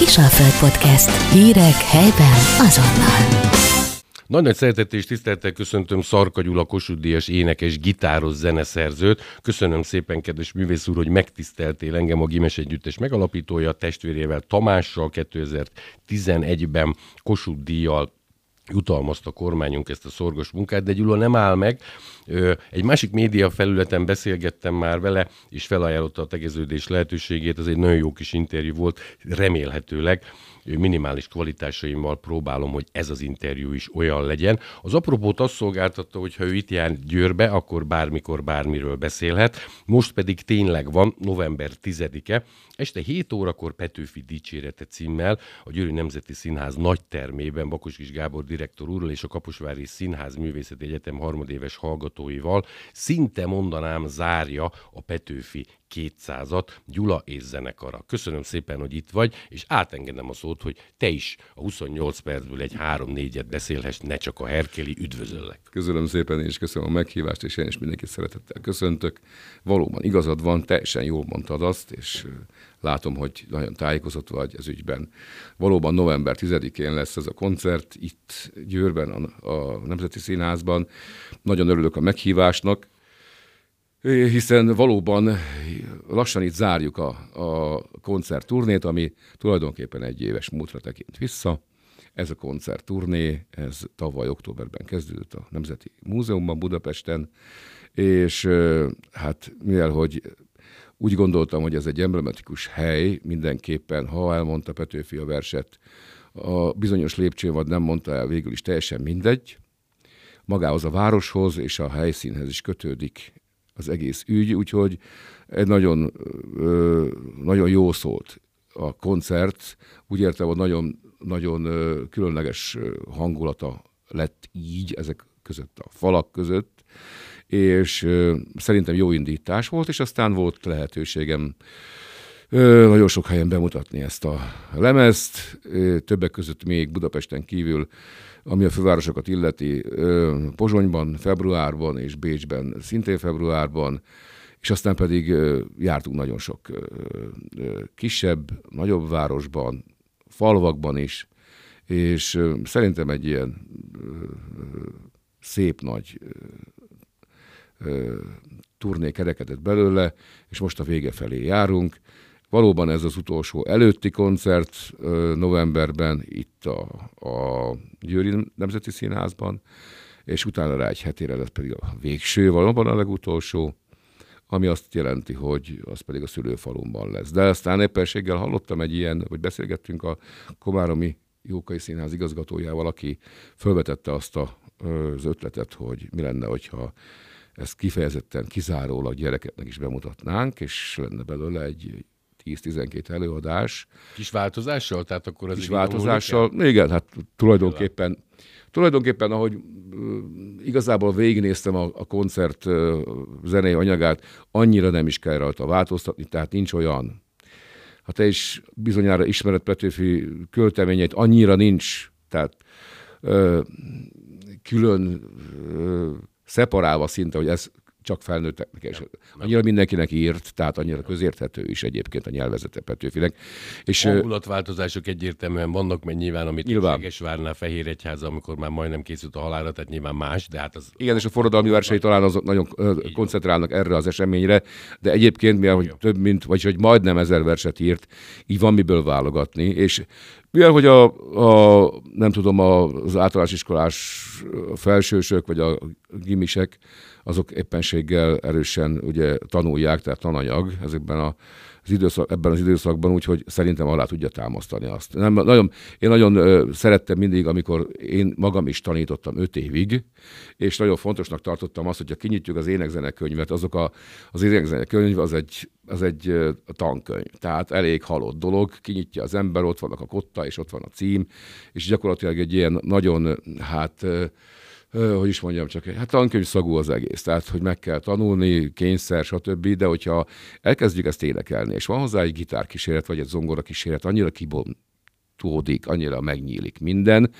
Kisalföld Podcast. Hírek helyben azonnal. Nagy-nagy szeretettel és tisztelettel köszöntöm Szarka Gyula Kossuth énekes, gitáros, zeneszerzőt. Köszönöm szépen, kedves művész úr, hogy megtiszteltél engem a Gimes Együttes megalapítója, testvérével Tamással 2011-ben Kossuth Díjjal jutalmazta a kormányunk ezt a szorgos munkát, de Gyula nem áll meg. Egy másik média felületen beszélgettem már vele, és felajánlotta a tegeződés lehetőségét, ez egy nagyon jó kis interjú volt, remélhetőleg minimális kvalitásaimmal próbálom, hogy ez az interjú is olyan legyen. Az apropót azt szolgáltatta, hogy ha ő itt jár Győrbe, akkor bármikor bármiről beszélhet. Most pedig tényleg van, november 10-e, este 7 órakor Petőfi Dicsérete címmel a Győri Nemzeti Színház nagy termében Bakos Gábor direktor úrral és a Kaposvári Színház Művészeti Egyetem harmadéves hallgatóival szinte mondanám zárja a Petőfi 200-at Gyula és zenekara. Köszönöm szépen, hogy itt vagy, és átengedem a szót, hogy te is a 28 percből egy 3-4-et beszélhess, ne csak a Herkeli. Üdvözöllek! Köszönöm szépen, és köszönöm a meghívást, és én is mindenkit szeretettel köszöntök. Valóban igazad van, teljesen jól mondtad azt, és látom, hogy nagyon tájékozott vagy ez ügyben. Valóban november 10-én lesz ez a koncert itt Győrben, a, a Nemzeti Színházban. Nagyon örülök a meghívásnak, hiszen valóban lassan itt zárjuk a, a koncertturnét, ami tulajdonképpen egy éves múltra tekint vissza. Ez a koncertturné, ez tavaly októberben kezdődött a Nemzeti Múzeumban Budapesten, és hát mivel, hogy úgy gondoltam, hogy ez egy emblematikus hely, mindenképpen, ha elmondta Petőfi a verset, a bizonyos lépcsővad nem mondta el, végül is teljesen mindegy, magához a városhoz és a helyszínhez is kötődik az egész ügy, úgyhogy egy nagyon, nagyon jó szólt a koncert. Úgy értem, hogy nagyon, nagyon különleges hangulata lett így ezek között a falak között, és szerintem jó indítás volt, és aztán volt lehetőségem nagyon sok helyen bemutatni ezt a lemezt, többek között még Budapesten kívül ami a fővárosokat illeti, Pozsonyban februárban és Bécsben szintén februárban, és aztán pedig jártunk nagyon sok kisebb, nagyobb városban, falvakban is, és szerintem egy ilyen szép nagy turné kerekedett belőle, és most a vége felé járunk, Valóban ez az utolsó előtti koncert novemberben itt a, a Győri Nemzeti Színházban, és utána rá egy hetére lesz pedig a végső, valóban a legutolsó, ami azt jelenti, hogy az pedig a szülőfalumban lesz. De aztán éppenséggel hallottam egy ilyen, hogy beszélgettünk a Komáromi Jókai Színház igazgatójával, aki felvetette azt a, az ötletet, hogy mi lenne, hogyha ezt kifejezetten kizárólag gyerekeknek is bemutatnánk, és lenne belőle egy 10-12 előadás. Kis változással? Tehát akkor az Kis változással, igen, hát tulajdonképpen, tulajdonképpen ahogy igazából végignéztem a, a koncert zenei anyagát, annyira nem is kell rajta változtatni, tehát nincs olyan. Ha te is bizonyára ismered Petőfi költeményeit, annyira nincs, tehát ö, külön ö, szeparálva szinte, hogy ez csak felnőtteknek, és annyira mindenkinek írt, tehát annyira közérthető is egyébként a nyelvezete Petőfinek. És hangulatváltozások egyértelműen vannak, mert nyilván, amit nyilván. Segesvárnál Fehéregyháza, amikor már majdnem készült a halára, tehát nyilván más, de hát az... Igen, és a forradalmi versei talán azok nagyon Így koncentrálnak erre az eseményre, de egyébként, mivel hogy több mint, vagy hogy majdnem ezer verset írt, így van miből válogatni, és mivel, hogy a, a nem tudom, az általános iskolás felsősök, vagy a gimisek, azok éppenséggel erősen ugye tanulják, tehát tananyag ezekben a az időszak, ebben az időszakban, úgyhogy szerintem alá tudja támasztani azt. Nem, nagyon, én nagyon ö, szerettem mindig, amikor én magam is tanítottam öt évig, és nagyon fontosnak tartottam azt, hogyha kinyitjuk az énekzenekönyvet, azok a, az énekzenekönyv az egy, az egy ö, tankönyv, tehát elég halott dolog, kinyitja az ember, ott vannak a kotta, és ott van a cím, és gyakorlatilag egy ilyen nagyon, hát ö, hogy is mondjam, csak hát tankönyv szagú az egész, tehát hogy meg kell tanulni, kényszer, stb., de hogyha elkezdjük ezt énekelni, és van hozzá egy gitárkíséret, vagy egy zongora kíséret, annyira kibontódik, annyira megnyílik minden,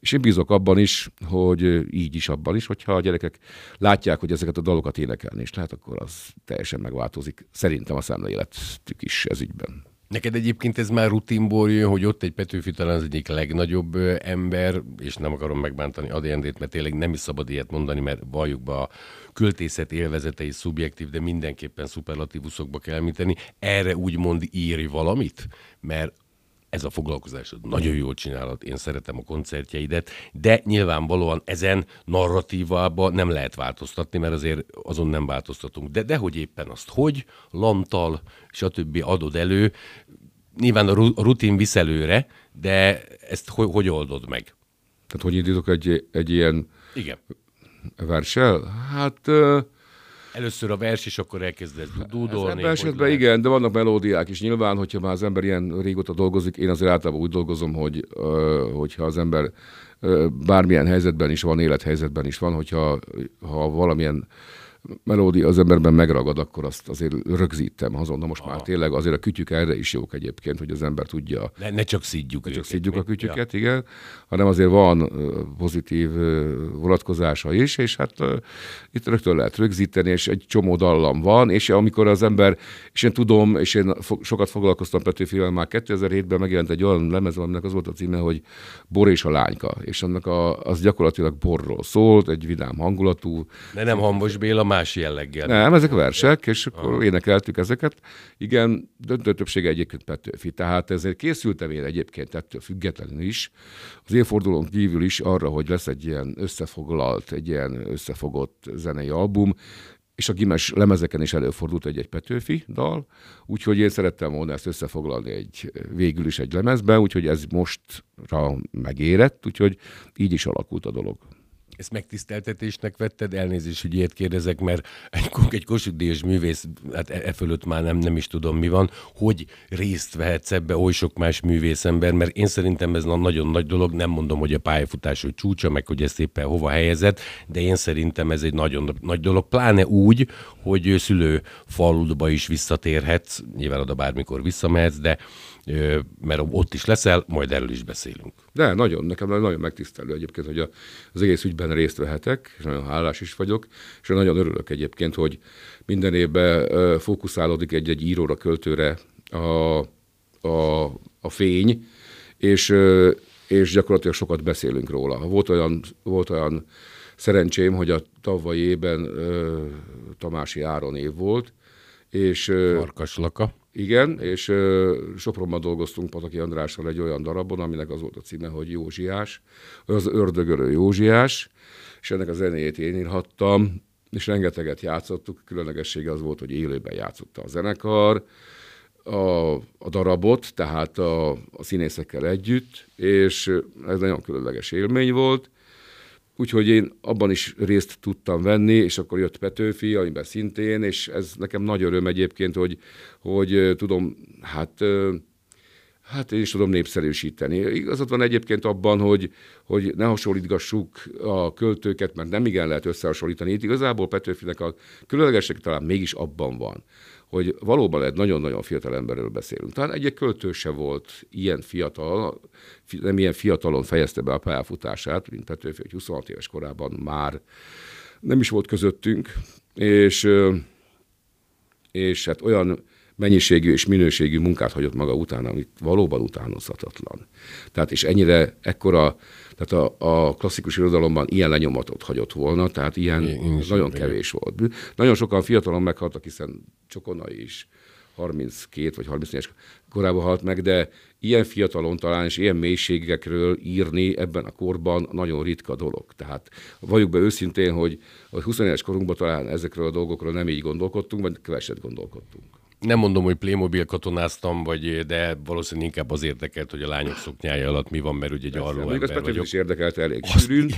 és én bízok abban is, hogy így is abban is, hogyha a gyerekek látják, hogy ezeket a dalokat énekelni és lehet, akkor az teljesen megváltozik. Szerintem a szemléletük is ez ügyben. Neked egyébként ez már rutinból jön, hogy ott egy Petőfi talán az egyik legnagyobb ember, és nem akarom megbántani Adéndét, mert tényleg nem is szabad ilyet mondani, mert valljuk be a költészet élvezetei szubjektív, de mindenképpen szuperlatívuszokba kell említeni. Erre úgymond írj valamit, mert ez a foglalkozásod nagyon jól csinálod, én szeretem a koncertjeidet, de nyilvánvalóan ezen narratívába nem lehet változtatni, mert azért azon nem változtatunk. De, de hogy éppen azt, hogy, lantal, stb. adod elő, nyilván a rutin visz előre, de ezt hogy, hogy oldod meg? Tehát hogy indítok egy, egy ilyen Igen. versel? Hát Először a vers, és akkor elkezdesz dúdolni. Ebben esetben lehet... igen, de vannak melódiák is. Nyilván, hogyha már az ember ilyen régóta dolgozik, én azért általában úgy dolgozom, hogy hogyha az ember bármilyen helyzetben is van, élethelyzetben is van, hogyha ha valamilyen melódia az emberben megragad, akkor azt azért rögzítem azon. Na most Aha. már tényleg azért a kütyük erre is jók egyébként, hogy az ember tudja. Ne, ne csak szidjuk Ne csak szidjuk a kütyüket, ja. igen, hanem azért van pozitív vonatkozása is, és hát itt rögtön lehet rögzíteni, és egy csomó dallam van, és amikor az ember, és én tudom, és én sokat foglalkoztam Petőfivel, már 2007-ben megjelent egy olyan lemez, aminek az volt a címe, hogy Bor és a lányka, és annak a, az gyakorlatilag borról szólt, egy vidám hangulatú. De nem Hambos Béla, más jelleggel. Nem, ezek versek, és akkor Aha. énekeltük ezeket. Igen, döntő többsége egyébként Petőfi. Tehát ezért készültem én egyébként ettől függetlenül is, az évfordulón kívül is arra, hogy lesz egy ilyen összefoglalt, egy ilyen összefogott zenei album, és a gimes lemezeken is előfordult egy-egy Petőfi dal, úgyhogy én szerettem volna ezt összefoglalni egy, végül is egy lemezben, úgyhogy ez mostra megérett, úgyhogy így is alakult a dolog ezt megtiszteltetésnek vetted, elnézést, hogy ilyet kérdezek, mert egy, egy Kossuth művész, hát e, e fölött már nem, nem is tudom mi van, hogy részt vehetsz ebbe oly sok más művészember, mert én szerintem ez nagyon nagy dolog, nem mondom, hogy a pályafutás hogy csúcsa, meg hogy ezt éppen hova helyezett, de én szerintem ez egy nagyon nagy dolog, pláne úgy, hogy szülő faludba is visszatérhetsz, nyilván oda bármikor visszamehetsz, de mert ott is leszel, majd erről is beszélünk. De nagyon, nekem nagyon megtisztelő egyébként, hogy az egész ügyben részt vehetek, és nagyon hálás is vagyok, és nagyon örülök egyébként, hogy minden évben fókuszálódik egy-egy íróra, költőre a, a, a fény, és, és gyakorlatilag sokat beszélünk róla. Volt olyan, volt olyan szerencsém, hogy a tavalyi évben Tamási Áron év volt, és... Farkaslaka. Igen, és Sopronban dolgoztunk Pataki Andrással egy olyan darabon, aminek az volt a címe, hogy Józsiás, az ördögölő Józsiás, és ennek a zenéjét én írhattam, és rengeteget játszottuk, különlegessége az volt, hogy élőben játszotta a zenekar, a, a darabot, tehát a, a színészekkel együtt, és ez nagyon különleges élmény volt, Úgyhogy én abban is részt tudtam venni, és akkor jött Petőfi, amiben szintén, és ez nekem nagy öröm egyébként, hogy, hogy tudom, hát hát én is tudom népszerűsíteni. Igazad van egyébként abban, hogy, hogy ne hasonlítgassuk a költőket, mert nem igen lehet összehasonlítani. Itt igazából Petőfinek a különlegesség talán mégis abban van, hogy valóban egy nagyon-nagyon fiatal emberről beszélünk. Talán egy költő se volt ilyen fiatal, nem ilyen fiatalon fejezte be a pályafutását, mint Petőfi, hogy 26 éves korában már nem is volt közöttünk, és, és hát olyan mennyiségű és minőségű munkát hagyott maga után, amit valóban utánozhatatlan. Tehát és ennyire, ekkora, tehát a, a klasszikus irodalomban ilyen lenyomatot hagyott volna, tehát ilyen én, nagyon én kevés volt. Nagyon sokan fiatalon meghaltak, hiszen Csokonai is 32 vagy 34 korában halt meg, de ilyen fiatalon talán és ilyen mélységekről írni ebben a korban nagyon ritka dolog. Tehát valljuk be őszintén, hogy a 20 éves korunkban talán ezekről a dolgokról nem így gondolkodtunk, vagy keveset gondolkodtunk nem mondom, hogy Playmobil katonáztam, vagy, de valószínűleg inkább az érdekelt, hogy a lányok szoknyája alatt mi van, mert ugye egy arról ember vagyok. is érdekelt elég sűrűn.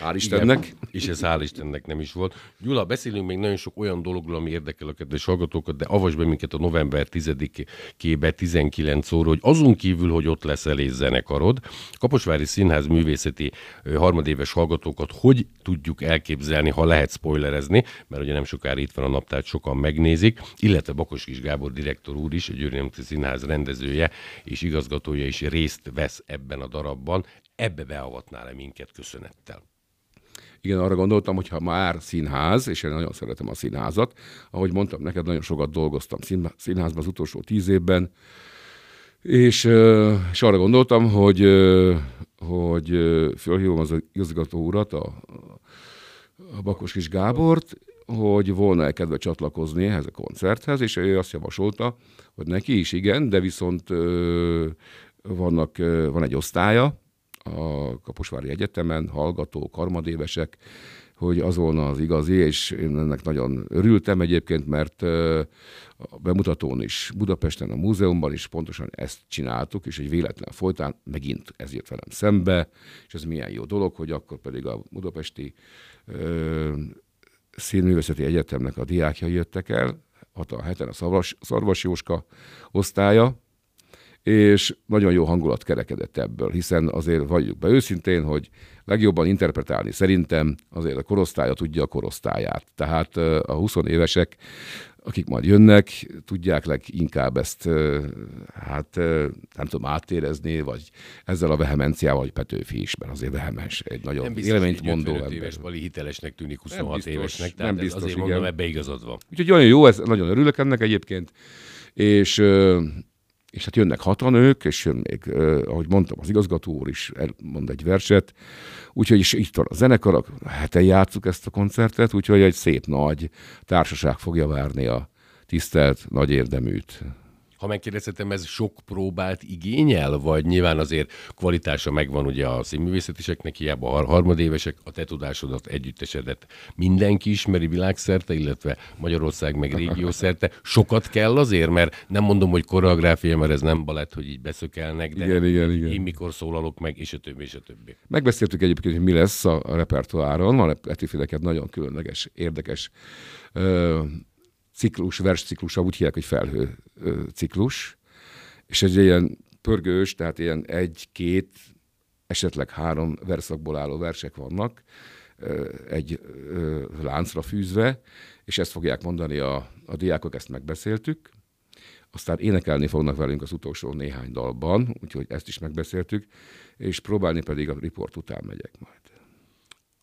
Hál' Istennek. Igen, és ez hál' Istennek nem is volt. Gyula, beszélünk még nagyon sok olyan dologról, ami érdekel a kedves hallgatókat, de avasd be minket a november 10-ébe 19 óra, hogy azon kívül, hogy ott lesz elég zenekarod, Kaposvári Színház művészeti harmadéves hallgatókat hogy tudjuk elképzelni, ha lehet spoilerezni, mert ugye nem sokára itt van a naptárt, sokan megnézik, illetve Bakos Kis Gábor direktor úr is, a Győri Színház rendezője és igazgatója is részt vesz ebben a darabban. Ebbe beavatnál-e minket köszönettel? Igen, arra gondoltam, hogy ha már színház, és én nagyon szeretem a színházat, ahogy mondtam, neked nagyon sokat dolgoztam színházban az utolsó tíz évben, És, és arra gondoltam, hogy, hogy fölhívom az igazgató urat, a, a Bakos Kis Gábort, hogy volna-e kedve csatlakozni ehhez a koncerthez, és ő azt javasolta, hogy neki is igen, de viszont vannak, van egy osztálya a Kaposvári Egyetemen, hallgatók, karmadévesek, hogy az volna az igazi, és én ennek nagyon örültem egyébként, mert a bemutatón is, Budapesten, a múzeumban is pontosan ezt csináltuk, és egy véletlen folytán megint ez jött velem szembe, és ez milyen jó dolog, hogy akkor pedig a budapesti Színművészeti Egyetemnek a diákjai jöttek el, a heten a Szarvas, Szarvas Jóska osztálya, és nagyon jó hangulat kerekedett ebből, hiszen azért vagyjuk be őszintén, hogy legjobban interpretálni szerintem azért a korosztálya tudja a korosztályát. Tehát a 20 évesek, akik majd jönnek, tudják leginkább ezt, hát nem tudom átérezni, vagy ezzel a vehemenciával, hogy Petőfi is, mert azért vehemens, egy nagyon éleményt mondó ember. éves Bali hitelesnek tűnik 26 nem biztos, évesnek, tehát nem biztos, azért igen. mondom, ebbe igazad van. Úgyhogy olyan jó, ez, nagyon örülök ennek egyébként, és és hát jönnek hatan ők, és jön még, ahogy mondtam, az igazgató úr is mond egy verset, úgyhogy is itt van a zenekar, heten játszuk ezt a koncertet, úgyhogy egy szép nagy társaság fogja várni a tisztelt, nagy érdeműt ha megkérdezhetem, ez sok próbát igényel, vagy nyilván azért kvalitása megvan ugye a színművészetiseknek, hiába a harmadévesek, a te tudásodat, együttesedet mindenki ismeri világszerte, illetve Magyarország meg régiószerte. Sokat kell azért, mert nem mondom, hogy koreográfia, mert ez nem balett, hogy így beszökelnek, de igen, igen, igen. én mikor szólalok meg, és a többi, és a többi. Megbeszéltük egyébként, hogy mi lesz a, repertoáron, van Etifideket nagyon különleges, érdekes ciklus, versciklus, úgy hívják, hogy felhő ciklus, és egy ilyen pörgős, tehát ilyen egy-két, esetleg három verszakból álló versek vannak, egy láncra fűzve, és ezt fogják mondani a, a diákok, ezt megbeszéltük. Aztán énekelni fognak velünk az utolsó néhány dalban, úgyhogy ezt is megbeszéltük, és próbálni pedig a riport után megyek majd.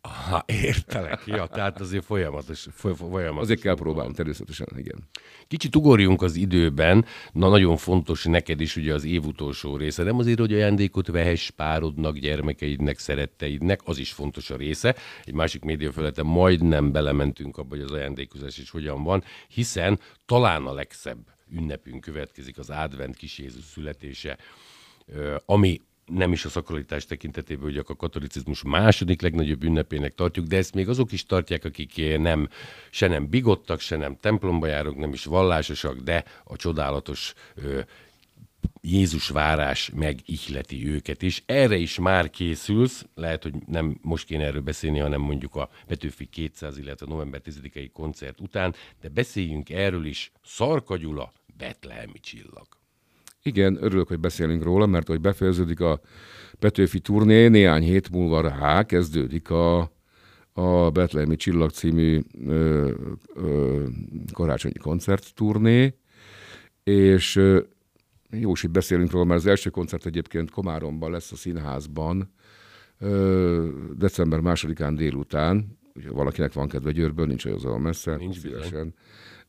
Aha, értelek. Ja, tehát azért folyamatos. folyamatos azért kell próbálni, természetesen, igen. Kicsit ugorjunk az időben. Na, nagyon fontos neked is ugye az év utolsó része. Nem azért, hogy ajándékot vehess párodnak, gyermekeidnek, szeretteidnek, az is fontos a része. Egy másik médiafelületen majdnem belementünk abba, hogy az ajándékozás is hogyan van, hiszen talán a legszebb ünnepünk következik az advent kis Jézus születése, ami nem is a szakralitás tekintetében, hogy a katolicizmus második legnagyobb ünnepének tartjuk, de ezt még azok is tartják, akik nem, se nem bigottak, se nem templomba járok, nem is vallásosak, de a csodálatos ö, Jézus várás megihleti őket is. Erre is már készülsz, lehet, hogy nem most kéne erről beszélni, hanem mondjuk a Petőfi 200, illetve november 10-i koncert után, de beszéljünk erről is. Szarka Gyula, Betlehemi csillag. Igen, örülök, hogy beszélünk róla, mert hogy befejeződik a Petőfi turné, néhány hét múlva rá kezdődik a, a Betlehemi Csillag című ö, ö, karácsonyi koncertturné, és ö, jó, hogy beszélünk róla, mert az első koncert egyébként Komáromban lesz a színházban, ö, december másodikán délután, ugye valakinek van kedve Győrből, nincs olyan messze, nincs szívesen.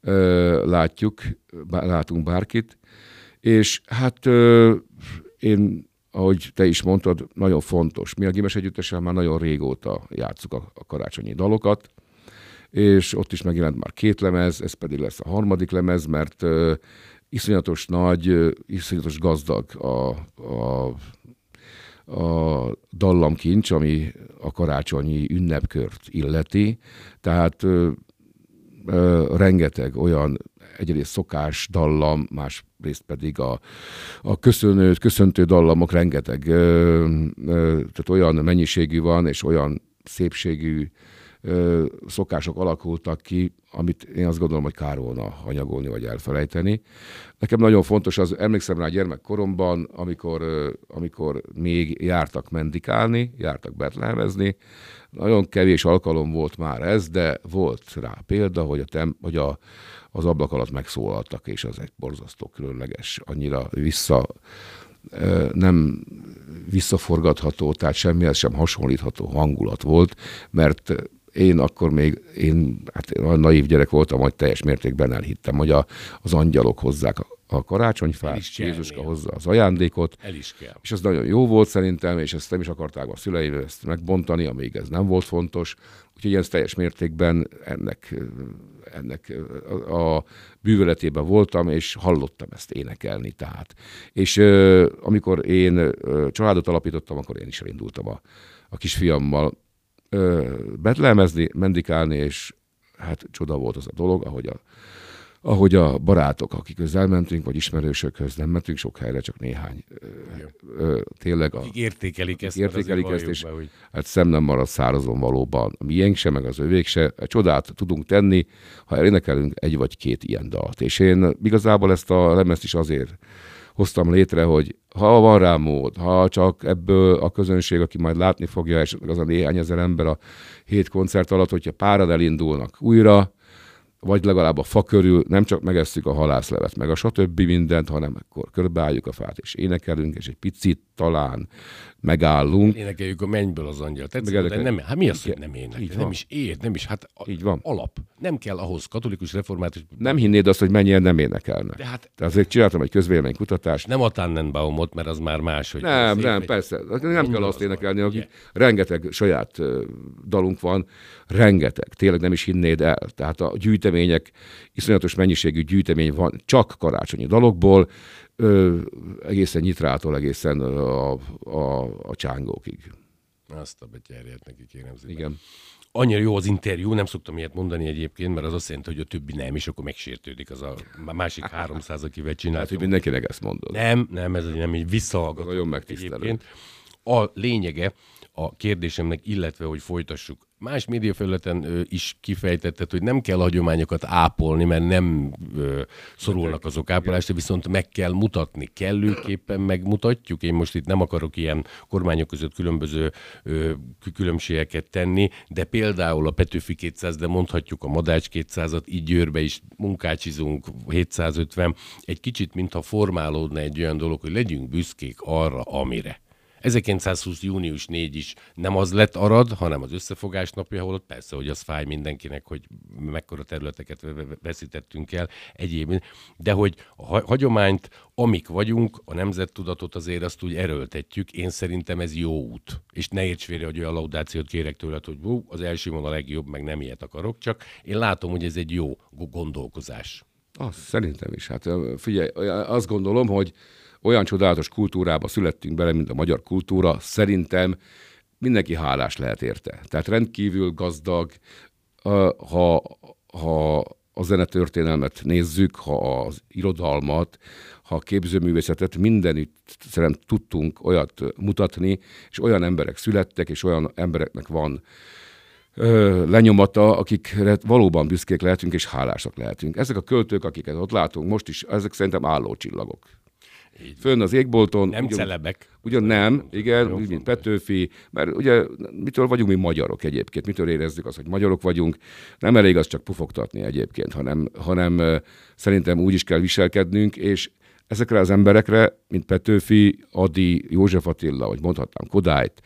Ö, látjuk, bá, látunk bárkit, és hát én, ahogy te is mondtad, nagyon fontos. Mi a Gimes Együttessel már nagyon régóta játszuk a, a karácsonyi dalokat, és ott is megjelent már két lemez, ez pedig lesz a harmadik lemez, mert uh, iszonyatos nagy, uh, iszonyatos gazdag a, a, a dallamkincs, ami a karácsonyi ünnepkört illeti. Tehát uh, uh, rengeteg olyan egyrészt szokás dallam, másrészt pedig a, a köszönő, köszöntő dallamok rengeteg, ö, ö, tehát olyan mennyiségű van, és olyan szépségű ö, szokások alakultak ki, amit én azt gondolom, hogy kár volna hanyagolni vagy elfelejteni. Nekem nagyon fontos az, emlékszem rá gyermekkoromban, amikor, amikor még jártak mendikálni, jártak betlehemezni, nagyon kevés alkalom volt már ez, de volt rá példa, hogy a, tem, hogy a, az ablak alatt megszólaltak, és az egy borzasztó különleges, annyira vissza nem visszaforgatható, tehát semmihez sem hasonlítható hangulat volt, mert én akkor még, én hát olyan naív gyerek voltam, hogy teljes mértékben elhittem, hogy a, az angyalok hozzák a, karácsonyfát, Jézuska hozza az ajándékot, El is kell. és ez nagyon jó volt szerintem, és ezt nem is akarták a szüleim ezt megbontani, amíg ez nem volt fontos. Úgyhogy ez teljes mértékben ennek, ennek a, bűvöletében voltam, és hallottam ezt énekelni. Tehát. És amikor én családot alapítottam, akkor én is elindultam a, a kisfiammal betlemezni, mendikálni, és hát csoda volt az a dolog, ahogy a ahogy a barátok, akik elmentünk, vagy ismerősökhöz, nem mentünk sok helyre, csak néhány. Ö, ö, tényleg a, Akik értékelik ezt, értékelik ezt, és be, hogy hát szem nem marad szárazon valóban. A miénk se, meg az övék se. Csodát tudunk tenni, ha elénekelünk egy vagy két ilyen dalt. És én igazából ezt a lemezt is azért hoztam létre, hogy ha van rá mód, ha csak ebből a közönség, aki majd látni fogja, esetleg az a néhány ezer ember a hét koncert alatt, hogyha párad elindulnak újra, vagy legalább a fa körül nem csak megesszük a halászlevet, meg a stb. mindent, hanem akkor körbeálljuk a fát, és énekelünk, és egy picit talán megállunk. énekeljük a mennyből az angyal. Tetszik, Meg de nem, hát mi az, hogy nem énekel? Nem van. is ért, nem is, hát a, Így van. alap. Nem kell ahhoz katolikus, református, Nem hinnéd azt, hogy mennyien nem énekelnek. de hát De azért csináltam egy közvéleménykutatást. nem a Tannenbaumot, mert az már más, hogy Nem, szép nem, egy- persze. Nem kell azt énekelni, majd, akik rengeteg saját dalunk van, rengeteg, tényleg nem is hinnéd el. Tehát a gyűjtemények, iszonyatos mennyiségű gyűjtemény van csak karácsonyi dalokból, ö, egészen nyitrától, egészen a, a, a csángókig. Azt a betyárját neki kérem szépen. Igen. Annyira jó az interjú, nem szoktam ilyet mondani egyébként, mert az azt jelenti, hogy a többi nem, és akkor megsértődik az a másik 300, akivel Hát, csináltam. hogy mindenkinek ezt mondod. Nem, nem, ez nem így visszahallgató. Nagyon megtisztelő. Egyébként a lényege a kérdésemnek, illetve hogy folytassuk. Más médiafelületen ö, is kifejtetted, hogy nem kell a hagyományokat ápolni, mert nem ö, szorulnak azok ápolásra, viszont meg kell mutatni. Kellőképpen megmutatjuk. Én most itt nem akarok ilyen kormányok között különböző ö, kü- különbségeket tenni, de például a Petőfi 200, de mondhatjuk a Madács 200-at, így Győrbe is munkácsizunk 750. Egy kicsit, mintha formálódna egy olyan dolog, hogy legyünk büszkék arra, amire. 1920. június 4 is nem az lett arad, hanem az összefogás napja, ahol ott persze, hogy az fáj mindenkinek, hogy mekkora területeket ve- ve- veszítettünk el egyébként, de hogy a ha- hagyományt, amik vagyunk, a nemzettudatot azért azt úgy erőltetjük, én szerintem ez jó út. És ne érts félre, hogy olyan laudációt kérek tőled, hogy hú, az első van a legjobb, meg nem ilyet akarok, csak én látom, hogy ez egy jó go- gondolkozás. Azt szerintem is. Hát figyelj, azt gondolom, hogy olyan csodálatos kultúrába születtünk bele, mint a magyar kultúra, szerintem mindenki hálás lehet érte. Tehát rendkívül gazdag, ha, ha a zenetörténelmet nézzük, ha az irodalmat, ha a képzőművészetet, mindenütt szerintem tudtunk olyat mutatni, és olyan emberek születtek, és olyan embereknek van ö, lenyomata, akikre valóban büszkék lehetünk és hálásak lehetünk. Ezek a költők, akiket ott látunk most is, ezek szerintem állócsillagok. Fönn az égbolton. Nem ugyan- celebek. Ugyan nem, igen, úgy, mint. Petőfi, mert ugye mitől vagyunk mi magyarok egyébként, mitől érezzük azt, hogy magyarok vagyunk, nem elég az csak pufogtatni egyébként, hanem, hanem szerintem úgy is kell viselkednünk, és ezekre az emberekre, mint Petőfi, Adi, József Attila, vagy mondhatnám Kodályt,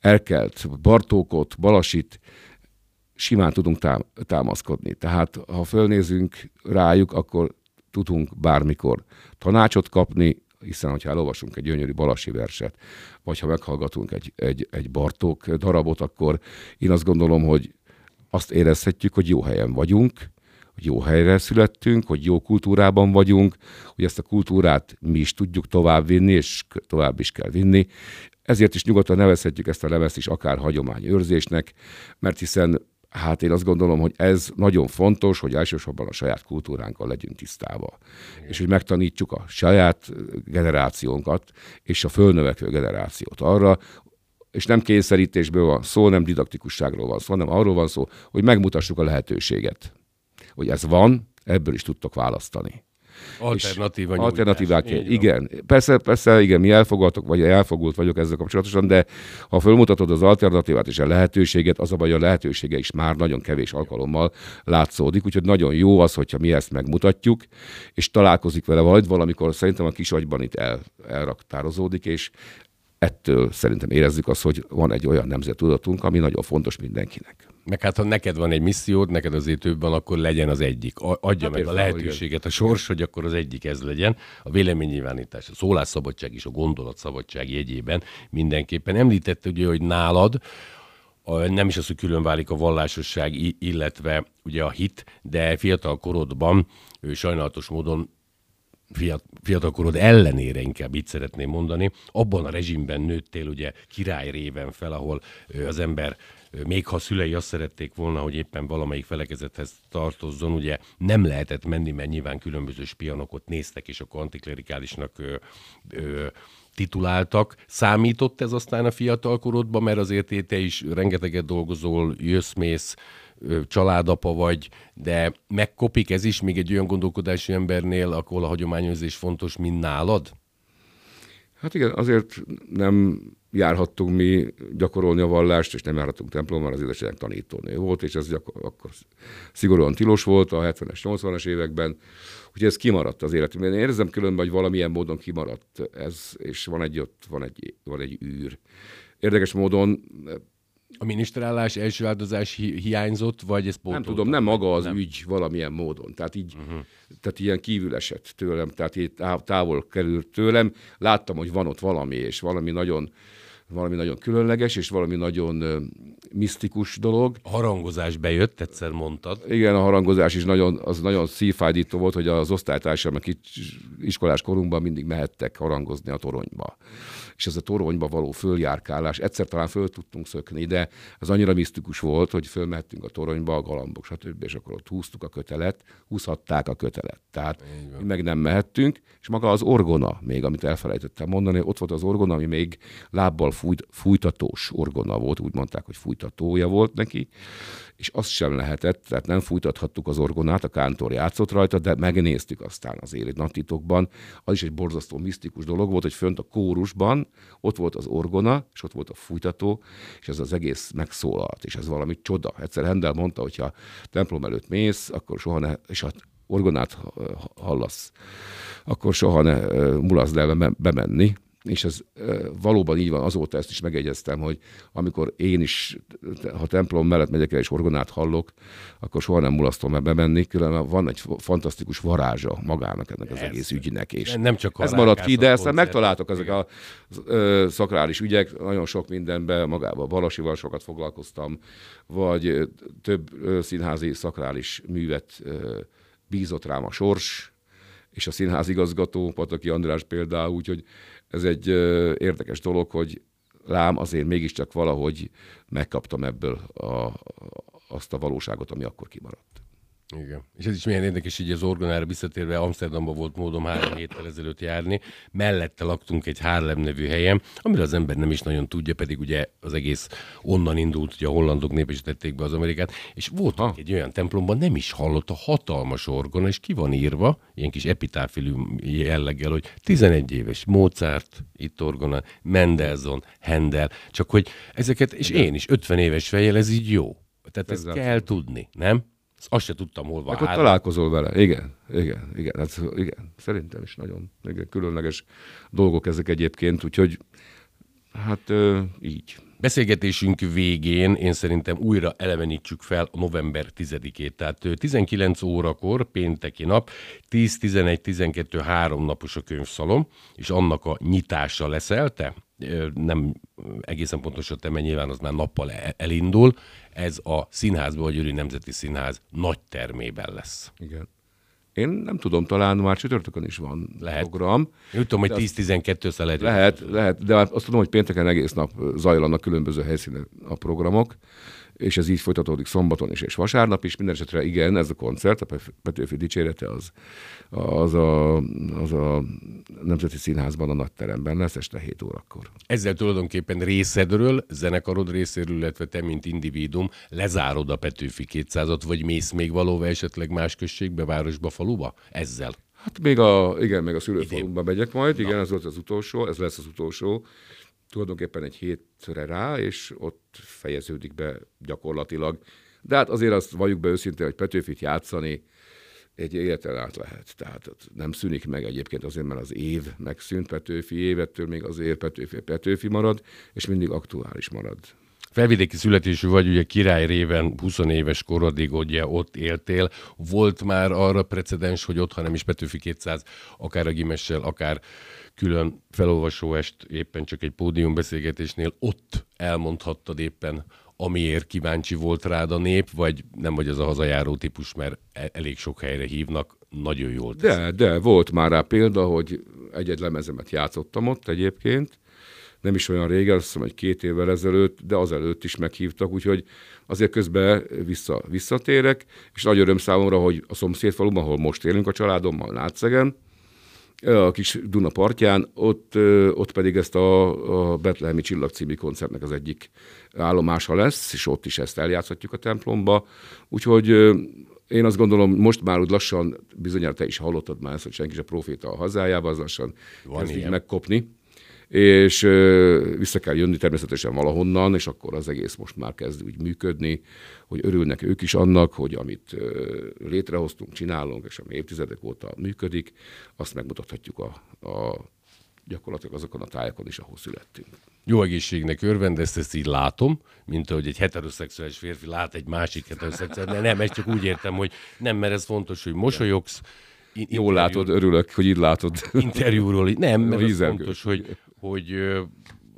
Erkelt, Bartókot, Balasit, simán tudunk tám- támaszkodni. Tehát ha fölnézünk rájuk, akkor tudunk bármikor tanácsot kapni, hiszen ha elolvasunk egy gyönyörű Balasi verset, vagy ha meghallgatunk egy, egy, egy Bartók darabot, akkor én azt gondolom, hogy azt érezhetjük, hogy jó helyen vagyunk, hogy jó helyre születtünk, hogy jó kultúrában vagyunk, hogy ezt a kultúrát mi is tudjuk tovább vinni, és tovább is kell vinni. Ezért is nyugodtan nevezhetjük ezt a lemezt is akár hagyományőrzésnek, mert hiszen hát én azt gondolom, hogy ez nagyon fontos, hogy elsősorban a saját kultúránkkal legyünk tisztában. És hogy megtanítsuk a saját generációnkat és a fölnövekvő generációt arra, és nem kényszerítésből van szó, nem didaktikusságról van szó, hanem arról van szó, hogy megmutassuk a lehetőséget. Hogy ez van, ebből is tudtok választani. Alternatíva. Alternatívák. Igen. Persze, persze, igen, mi elfogadtok, vagy elfogult vagyok ezzel kapcsolatosan, de ha felmutatod az alternatívát és a lehetőséget, az a baj, a lehetősége is már nagyon kevés alkalommal látszódik, úgyhogy nagyon jó az, hogyha mi ezt megmutatjuk, és találkozik vele majd valamikor szerintem a kis agyban itt el, elraktározódik, és ettől szerintem érezzük azt, hogy van egy olyan nemzettudatunk, ami nagyon fontos mindenkinek. Meg hát ha neked van egy missziód, neked azért több van, akkor legyen az egyik. Adja hát meg a lehetőséget a sors, hogy akkor az egyik ez legyen. A véleménynyilvánítás, a szólásszabadság és a gondolatszabadság jegyében mindenképpen. Említette ugye, hogy nálad nem is az, hogy külön válik a vallásosság, illetve ugye a hit, de fiatal korodban sajnálatos módon fiatalkorod ellenére inkább így szeretném mondani, abban a rezsimben nőttél ugye király réven fel, ahol az ember még ha a szülei azt szerették volna, hogy éppen valamelyik felekezethez tartozzon, ugye nem lehetett menni, mert nyilván különböző spianokot néztek, és akkor antiklerikálisnak ö, ö, tituláltak. Számított ez aztán a fiatalkorodban, mert azért te is rengeteget dolgozol, jössz, mész, családapa vagy, de megkopik ez is még egy olyan gondolkodású embernél, ahol a hagyományozás fontos, mint nálad? Hát igen, azért nem járhattunk mi gyakorolni a vallást, és nem járhattunk templomban, az édesanyák tanítónő volt, és ez gyakor- akkor szigorúan tilos volt a 70-es, 80-as években, úgyhogy ez kimaradt az életünkben. Én érzem különben, hogy valamilyen módon kimaradt ez, és van egy ott, van egy, van egy űr. Érdekes módon a minisztrálás első áldozás hi- hiányzott, vagy ez pótolta? Nem tudom, nem maga az nem. ügy valamilyen módon. Tehát így, uh-huh. tehát ilyen kívül esett tőlem, tehát így távol került tőlem. Láttam, hogy van ott valami, és valami nagyon valami nagyon különleges, és valami nagyon uh, misztikus dolog. A harangozás bejött, egyszer mondtad. Igen, a harangozás is nagyon, az nagyon szívfájdító volt, hogy az osztálytársaim, akik iskolás korunkban mindig mehettek harangozni a toronyba és ez a toronyba való följárkálás, egyszer talán föl tudtunk szökni, de az annyira misztikus volt, hogy fölmettünk a toronyba, a galambok, stb., és akkor ott húztuk a kötelet, húzhatták a kötelet. Tehát mi meg nem mehettünk, és maga az orgona, még amit elfelejtettem mondani, ott volt az orgona, ami még lábbal fújt, fújtatós orgona volt, úgy mondták, hogy fújtatója volt neki, és azt sem lehetett, tehát nem fújtathattuk az orgonát, a kántor játszott rajta, de megnéztük aztán az élet naptitokban. Az is egy borzasztó misztikus dolog volt, hogy fönt a kórusban ott volt az orgona, és ott volt a fújtató, és ez az egész megszólalt, és ez valami csoda. Egyszer Hendel mondta, hogy ha templom előtt mész, akkor soha ne, és a orgonát hallasz, akkor soha ne mulaszd el bemenni, és ez valóban így van, azóta ezt is megegyeztem, hogy amikor én is, ha templom mellett megyek el és orgonát hallok, akkor soha nem mulasztom el bemenni, különben van egy fantasztikus varázsa magának ennek az ez, egész ügynek. És nem csak ez maradt ki, de ezt megtaláltak ezek a ö, szakrális ügyek, nagyon sok mindenben, magában Balasival sokat foglalkoztam, vagy több színházi szakrális művet bízott rám a sors, és a színház igazgató, Pataki András például, úgyhogy ez egy érdekes dolog, hogy lám azért mégiscsak valahogy megkaptam ebből a, azt a valóságot, ami akkor kimaradt. Igen. És ez is milyen érdekes, így az orgonára visszatérve, Amsterdamba volt módom három héttel ezelőtt járni, mellette laktunk egy Harlem nevű helyen, amire az ember nem is nagyon tudja, pedig ugye az egész onnan indult, hogy a hollandok népesítették be az Amerikát, és volt ha. egy olyan templomban, nem is hallott a hatalmas orgona, és ki van írva, ilyen kis epitáfilű jelleggel, hogy 11 éves Mozart, itt orgona, Mendelssohn, Handel, csak hogy ezeket, és én is 50 éves fejjel, ez így jó. Tehát ezt kell tudni, nem? Azt se tudtam, hol van. Akkor találkozol vele. Igen, igen, igen. Hát, igen. Szerintem is nagyon igen, különleges dolgok ezek egyébként, úgyhogy hát így. Beszélgetésünk végén én szerintem újra elevenítsük fel a november 10-ét. Tehát 19 órakor, pénteki nap, 10-11-12 három napos a könyvszalom, és annak a nyitása leszel te? Nem egészen pontosan te, mert nyilván az már nappal e-, elindul. Ez a színházban, vagy Győri Nemzeti Színház nagy termében lesz. Igen. Én nem tudom, talán már csütörtökön is van lehet. program. Én tudom, hogy 10-12 lehet. Lehet, lehet, de azt tudom, hogy pénteken egész nap zajlanak különböző helyszínen a programok és ez így folytatódik szombaton is és vasárnap is. Minden esetre igen, ez a koncert, a Petőfi dicsérete az, az, a, az a Nemzeti Színházban, a nagyteremben lesz este 7 órakor. Ezzel tulajdonképpen részedről, zenekarod részéről, illetve te, mint individuum, lezárod a Petőfi 200-at, vagy mész még valóva esetleg más községbe, városba, faluba? Ezzel. Hát még a, igen, még a szülőfalumba megyek majd, igen, ez volt az utolsó, ez lesz az utolsó tulajdonképpen egy hétre rá, és ott fejeződik be gyakorlatilag. De hát azért azt valljuk be őszintén, hogy Petőfit játszani, egy életen át lehet. Tehát nem szűnik meg egyébként azért, mert az év megszűnt Petőfi évettől, még azért Petőfi Petőfi marad, és mindig aktuális marad. Felvidéki születésű vagy, ugye király réven 20 éves korodig ugye ott éltél. Volt már arra precedens, hogy ott, ha nem is Petőfi 200, akár a Gimessel, akár külön felolvasóest éppen csak egy pódiumbeszélgetésnél ott elmondhattad éppen, amiért kíváncsi volt rád a nép, vagy nem vagy az a hazajáró típus, mert e- elég sok helyre hívnak, nagyon jól tesz. De, de, volt már rá példa, hogy egy-egy lemezemet játszottam ott egyébként, nem is olyan régen, azt hiszem, hogy két évvel ezelőtt, de azelőtt is meghívtak, úgyhogy azért közben vissza, visszatérek, és nagy öröm számomra, hogy a szomszédfaluban, ahol most élünk a családommal, Nátszegen, a kis Duna partján, ott, ott pedig ezt a, a Betlehemi Csillag című koncertnek az egyik állomása lesz, és ott is ezt eljátszhatjuk a templomba. Úgyhogy én azt gondolom, most már úgy lassan, bizonyára te is hallottad már ezt, hogy senki sem proféta a hazájába, az lassan kezdik megkopni és vissza kell jönni természetesen valahonnan, és akkor az egész most már kezd úgy működni, hogy örülnek ők is annak, hogy amit létrehoztunk, csinálunk, és ami évtizedek óta működik, azt megmutathatjuk a, a gyakorlatilag azokon a tájakon is, ahol születtünk. Jó egészségnek örvend, ezt, ezt így látom, mint ahogy egy heteroszexuális férfi lát egy másik heteroszexuális, de nem, ezt csak úgy értem, hogy nem, mert ez fontos, hogy mosolyogsz, Jól látod, örülök, hogy így látod. Interjúról, nem, mert fontos, hogy, hogy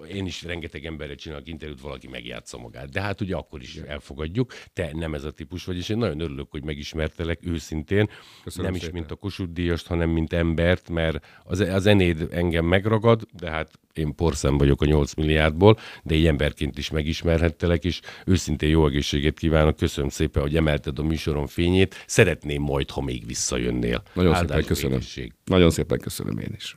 én is rengeteg emberre csinálok interjút, valaki megjátsza magát. De hát ugye akkor is elfogadjuk. Te nem ez a típus vagy, és én nagyon örülök, hogy megismertelek őszintén. Köszönöm nem szépen. is mint a Kossuth Díjast, hanem mint embert, mert az, a zenéd engem megragad, de hát én porszem vagyok a 8 milliárdból, de egy emberként is megismerhettelek, és őszintén jó egészséget kívánok. Köszönöm szépen, hogy emelted a műsorom fényét. Szeretném majd, ha még visszajönnél. Nagyon Áldás szépen köszönöm. Egészség. Nagyon szépen köszönöm én is.